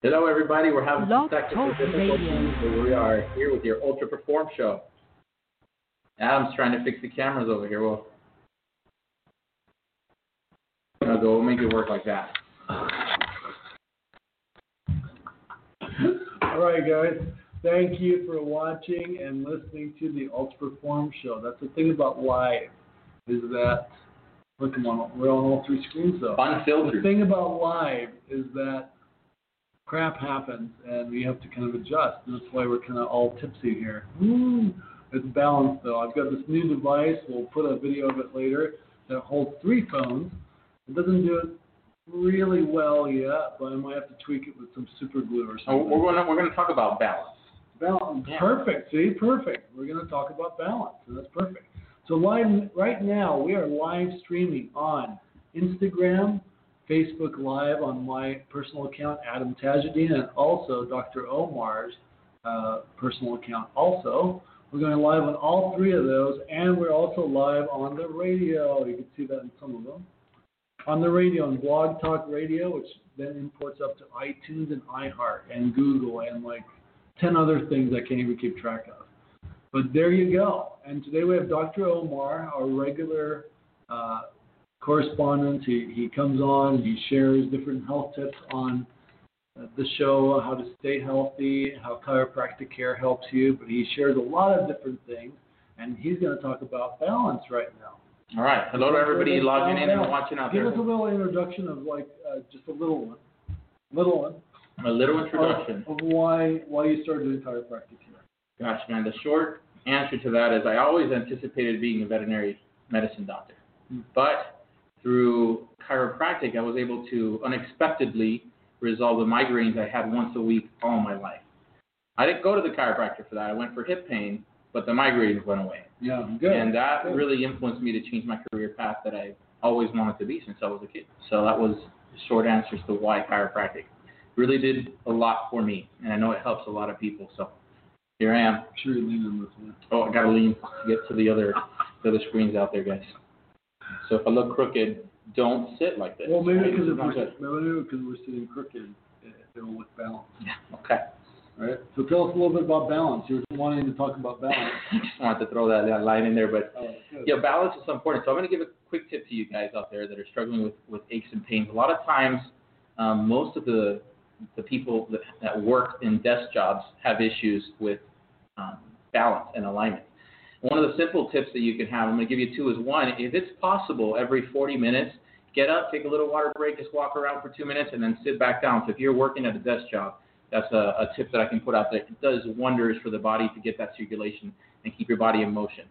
Hello, everybody. We're having some technical difficulties, but we are here with your Ultra Perform show. Adam's trying to fix the cameras over here. Well, I'll go. We'll make it work like that. All right, guys. Thank you for watching and listening to the Ultra Perform Show. That's the thing about live, is that look, I'm on, we're on all three screens though. The thing about live is that crap happens and we have to kind of adjust. And that's why we're kind of all tipsy here. Woo! It's balanced though. I've got this new device. We'll put a video of it later that holds three phones. It doesn't do it really well yet, but I might have to tweak it with some super glue or So something. we're going to we're going to talk about balance. Balance. Yeah. Perfect. See, perfect. We're going to talk about balance, and that's perfect. So live right now, we are live streaming on Instagram, Facebook Live on my personal account, Adam Tajidine, and also Dr. Omar's uh, personal account. Also, we're going live on all three of those, and we're also live on the radio. You can see that in some of them. On the radio, on Blog Talk Radio, which then imports up to iTunes and iHeart and Google and like 10 other things I can't even keep track of. But there you go. And today we have Dr. Omar, our regular uh, correspondent. He, he comes on, he shares different health tips on uh, the show, how to stay healthy, how chiropractic care helps you. But he shares a lot of different things. And he's going to talk about balance right now. All right. Hello to everybody logging in and watching out Give there. Give us a little introduction of like uh, just a little one, little one, A little introduction. of why why you started doing chiropractic care. Gosh, man, the short answer to that is I always anticipated being a veterinary medicine doctor. Hmm. But through chiropractic, I was able to unexpectedly resolve the migraines I had once a week all my life. I didn't go to the chiropractor for that. I went for hip pain, but the migraines went away. Yeah, good. And that Good. really influenced me to change my career path that I always wanted to be since I was a kid. So that was short answer as to why chiropractic really did a lot for me. And I know it helps a lot of people. So here I am. sure you're leaning this way. Oh, I gotta lean to get to the other the other screens out there, guys. So if I look crooked, don't sit like this. Well, maybe because if we're maybe because we're sitting crooked, it, it'll look balanced. Yeah. Okay. Right. So tell us a little bit about balance. You were wanting to talk about balance. I just wanted to throw that, that line in there, but Oh, yeah, balance is so important. So I'm going to give a quick tip to you guys out there that are struggling with, with aches and pains. A lot of times, um, most of the the people that, that work in desk jobs have issues with um, balance and alignment. One of the simple tips that you can have, I'm going to give you two, is one, if it's possible, every 40 minutes, get up, take a little water break, just walk around for two minutes, and then sit back down. So if you're working at a desk job, that's a, a tip that I can put out there. It does wonders for the body to get that circulation and keep your body in motion.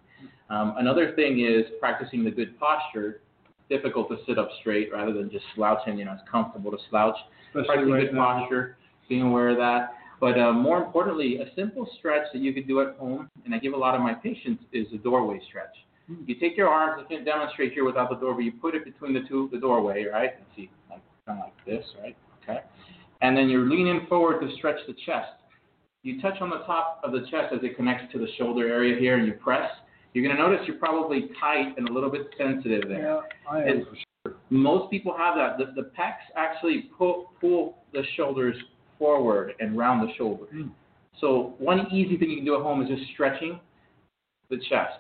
Um, another thing is practicing the good posture. Difficult to sit up straight rather than just slouching. You know, it's comfortable to slouch. Especially Practicing right good now. posture, being aware of that. But uh, more importantly, a simple stretch that you could do at home, and I give a lot of my patients, is a doorway stretch. Hmm. You take your arms, I can't demonstrate here without the door, but you put it between the two, the doorway, right? Let's see, like, kind of like this, right? Okay. And then you're leaning forward to stretch the chest. You touch on the top of the chest as it connects to the shoulder area here, and you press. You're going to notice you're probably tight and a little bit sensitive there. Yeah, I am. And most people have that. The, the pecs actually pull, pull the shoulders forward and round the shoulder. Mm. So one easy thing you can do at home is just stretching the chest.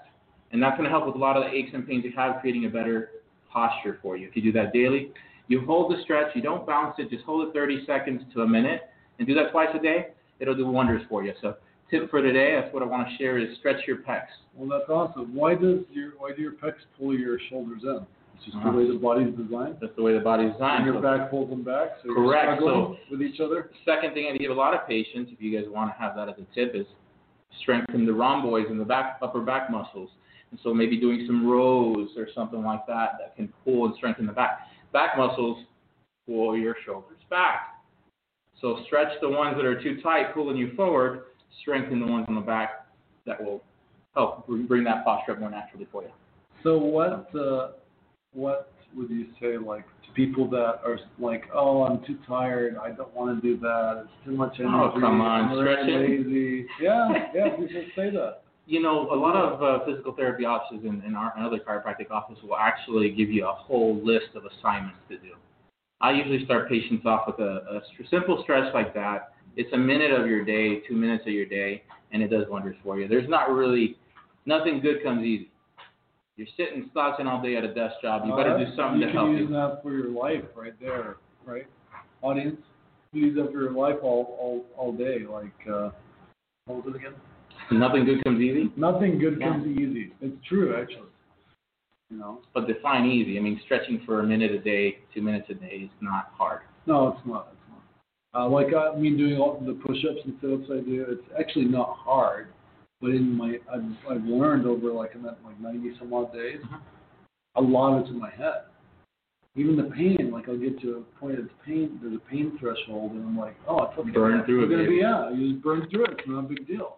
And that's going to help with a lot of the aches and pains you have, creating a better posture for you. If you do that daily, you hold the stretch, you don't bounce it, just hold it 30 seconds to a minute, and do that twice a day. It'll do wonders for you. So tip for today, that's what I want to share, is stretch your pecs. Well, that's awesome. Why does your why do your pecs pull your shoulders in? It's just Uh-huh. the way the body's designed. That's the way the body's And designed. your So- back pulls them back. So Correct. Struggling with each other. Second thing I give a lot of patients, if you guys want to have that as a tip, is strengthen the rhomboids and the back upper back muscles. And so maybe doing some rows or something like that that can pull and strengthen the back. Back muscles pull your shoulders back. So stretch the ones that are too tight, pulling you forward. Strengthen the ones on the back that will help bring bring that posture up more naturally for you. So what uh, what would you say like to people that are like, oh, I'm too tired. I don't want to do that. It's too much energy. Oh, come on, I'm stretching. lazy. Yeah, yeah. People say that. You know, a lot of uh, physical therapy offices and, and our and other chiropractic offices will actually give you a whole list of assignments to do. I usually start patients off with a, a simple stretch like that. It's a minute of your day, two minutes of your day, and it does wonders for you. There's not really nothing good comes easy. You're sitting slouching all day at a desk job. You Uh, got do something you to help use you. that for your life right there, right? Audience, you use that for your life all all all day. Like uh, what was it again? Nothing good comes easy, Nothing good Yeah. comes easy. It's true, actually. You know. but define easy. I mean, stretching for a minute a day, two minutes a day is not hard. No, it's not. It's not. Uh, like I mean, doing all the push-ups and sit-ups I do, it's actually not hard. But in my, I've, I've learned over like I'm at like 90 some odd days, Mhm. a lot of it's in my head. Even the pain, like I'll get to a point of pain, there's a pain threshold, and I'm like, oh, it's okay. Burn through it, gonna baby. be yeah, you just burn through it. It's not a big deal.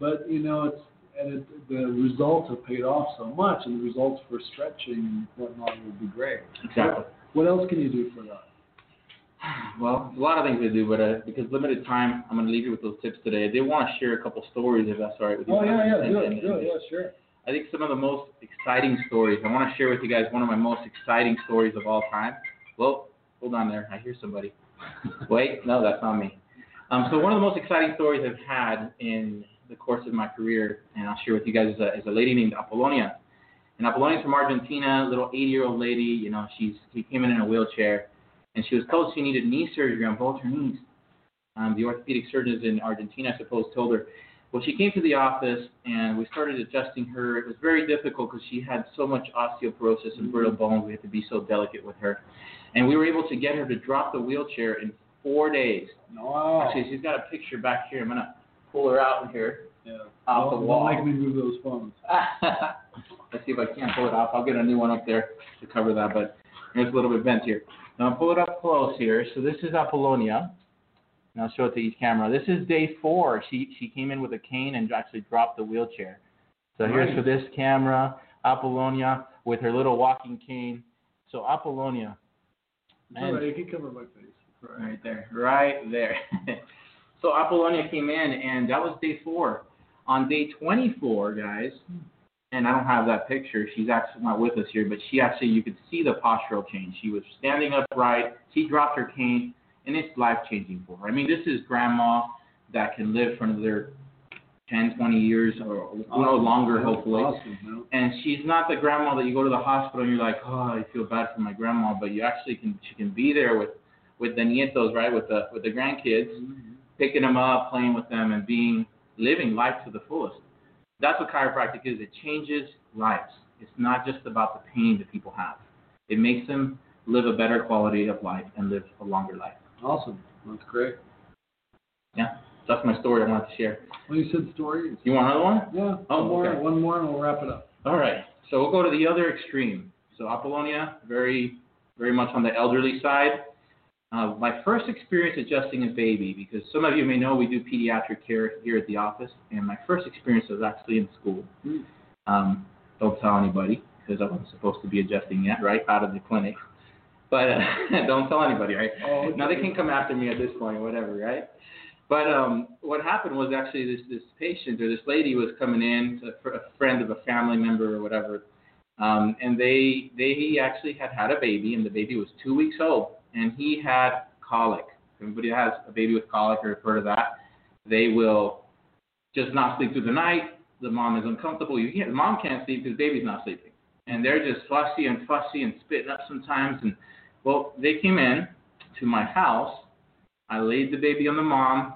But you know, it's and it, the results have paid off so much, and the results for stretching and whatnot will be great. Exactly. What else can you do for that? Well, a lot of things to do, but uh, because limited time, I'm going to leave you with those tips today. I did want to share a couple stories, if that's all right with you. Oh yeah, yeah, And- do it, and- do it, yeah, sure. I think some of the most exciting stories. I want to share with you guys one of my most exciting stories of all time. Well, hold on there. I hear somebody. Wait, no, that's not me. Um, so one of the most exciting stories I've had in the course of my career, and I'll share with you guys, is a, is a lady named Apollonia. And Apollonia's from Argentina, little 80-year-old lady. You know, she's she came in in a wheelchair, and she was told she needed knee surgery on both her knees. Um, the orthopedic surgeons in Argentina, I suppose, told her. Well, she came to the office, and we started adjusting her. It was very difficult because she had so much osteoporosis and brittle bones. We had to be so delicate with her, and we were able to get her to drop the wheelchair in four days. Wow. Actually, she's got a picture back here. I'm gonna pull her out here. yeah. off don't, the don't wall. make me move those phones. Let's see if I can't pull it off. I'll get a new one up there to cover that, but it's a little bit bent here. Now pull it up close here. So this is Apollonia. And I'll show it to each camera. This is day four. She she came in with a cane and actually dropped the wheelchair. So here's for this camera, Apollonia with her little walking cane. So Apollonia, right, you can cover my face. Right. Right there, right there. so Apollonia came in, and that was day four. On day 24, guys, hmm. And I don't have that picture. She's actually not with us here, but she actually, you could see the postural change. She was standing upright. She dropped her cane, and it's life changing for her. I mean, this is grandma that can live for another 10, 20 years or no longer, hopefully. Awesome. And she's not the grandma that you go to the hospital and you're like, oh, I feel bad for my grandma, but you actually can she can be there with with the nietos, right, with the with the grandkids, mm-hmm. picking them up, playing with them, and being living life to the fullest. That's what chiropractic is. It changes lives. It's not just about the pain that people have. It makes them live a better quality of life and live a longer life. Awesome. That's great. Yeah, that's my story I wanted to share. Well, you said stories. You want another one? Yeah. Oh, one more, okay. one more, and we'll wrap it up. All right. So we'll go to the other extreme. So Apollonia, very, very much on the elderly side. Uh, my first experience adjusting a baby, because some of you may know we do pediatric care here at the office, and my first experience was actually in school. Hmm. Um, don't tell anybody, because I wasn't supposed to be adjusting yet, right, out of the clinic. But uh, don't tell anybody, right? Oh, Now they can come after me at this point, whatever, right? But um, what happened was actually this this patient or this lady was coming in, to, a friend of a family member or whatever, um, and they they actually had had a baby, and the baby was two weeks old, and he had colic. Everybody has a baby with colic or heard of that. They will just not sleep through the night. The mom is uncomfortable. You can't, the mom can't sleep because the baby's not sleeping, and they're just fussy and fussy and spitting up sometimes. And well, they came in to my house. I laid the baby on the mom.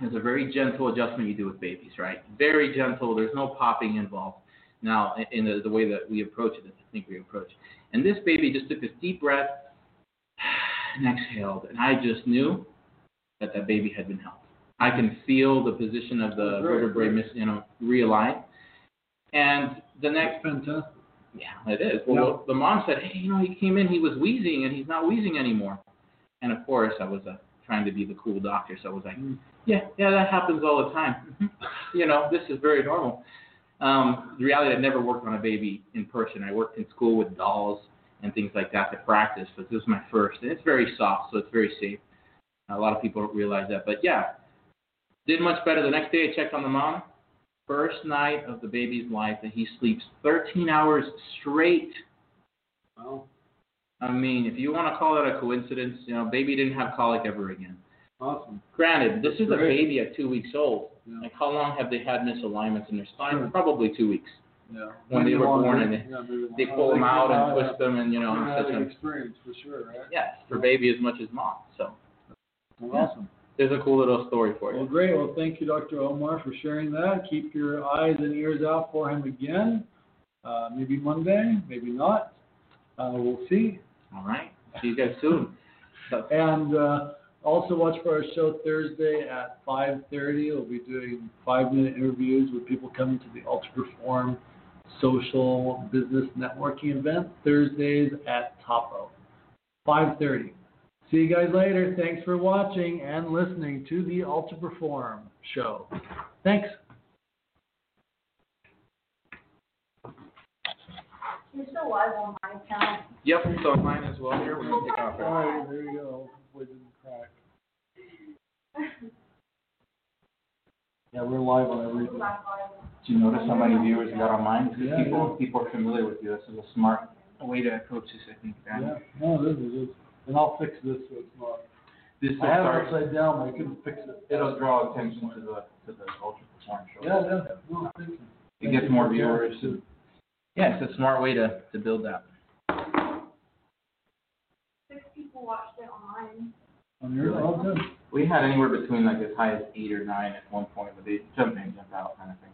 There's a very gentle adjustment you do with babies, right? Very gentle. There's no popping involved. Now, in the, the way that we approach it, I think we approach. And this baby just took this deep breath and exhaled, and I just knew that that baby had been helped. I can feel the position of the Great, vertebrae, great. mis- you know, realign. And the next That's fantastic. yeah, it is. Well, the mom said, hey, you know, he came in, he was wheezing, and he's not wheezing anymore. And of course, I was uh, trying to be the cool doctor, so I was like, Mm. yeah, yeah, that happens all the time. You know, this is very normal. Um, the reality, I never worked on a baby in person. I worked in school with dolls and things like that to practice, but this was my first, and it's very soft, so it's very safe. A lot of people don't realize that, but yeah, did much better. The next day, I checked on the mom. First night of the baby's life, and he sleeps 13 hours straight. Well, I mean, if you want to call it a coincidence, you know, baby didn't have colic ever again. Awesome. Granted, this is a baby at two weeks old. Yeah. Like, how long have they had misalignments in their spine? Sure. Probably two weeks. Yeah. When they were born and they- They pull them out and twist them, and you know, Yeah, such the a, experience for sure, right? yeah, for baby as much as mom. So Awesome. there's a cool little story for you. Well, great. Well, thank you, Dr. Omar, for sharing that. Keep your eyes and ears out for him again. Uh, maybe Monday, maybe not. Uh, we'll see. All right. See you guys soon. And uh, also watch for our show Thursday at 5:30. We'll be doing five-minute interviews with people coming to the Ultra Perform Social Business Networking event Thursdays at Topo. 5:30. See you guys later. Thanks for watching and listening to the Ultra Perform show. Thanks. You're still live on my account. yep. So mine as well. Here we're gonna take off. All Right? right, there you go. Hopefully didn't crack. Yeah, we're live on everything. Did you notice how many viewers you got on mine? Because Yeah, people people are familiar with you. This is a smart way to approach this, I think. Dan. Yeah, no, it is, it is. And I'll fix this so it's not. This will I had it start. upside down, but I couldn't fix it. It'll draw attention to the to the ultra perform show. Yeah, yeah, no, thank you. It gets you more viewers. And, yeah, it's a smart way to to build that. Six people watched it online. On your, all good. We had anywhere between like as high as eight or nine at one point, but they jump in, jump out kind of thing.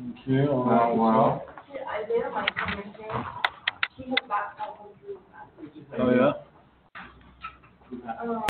Okay, all right. Oh wow. Isaiah might come. She has back problems. Oh, yeah? Uh,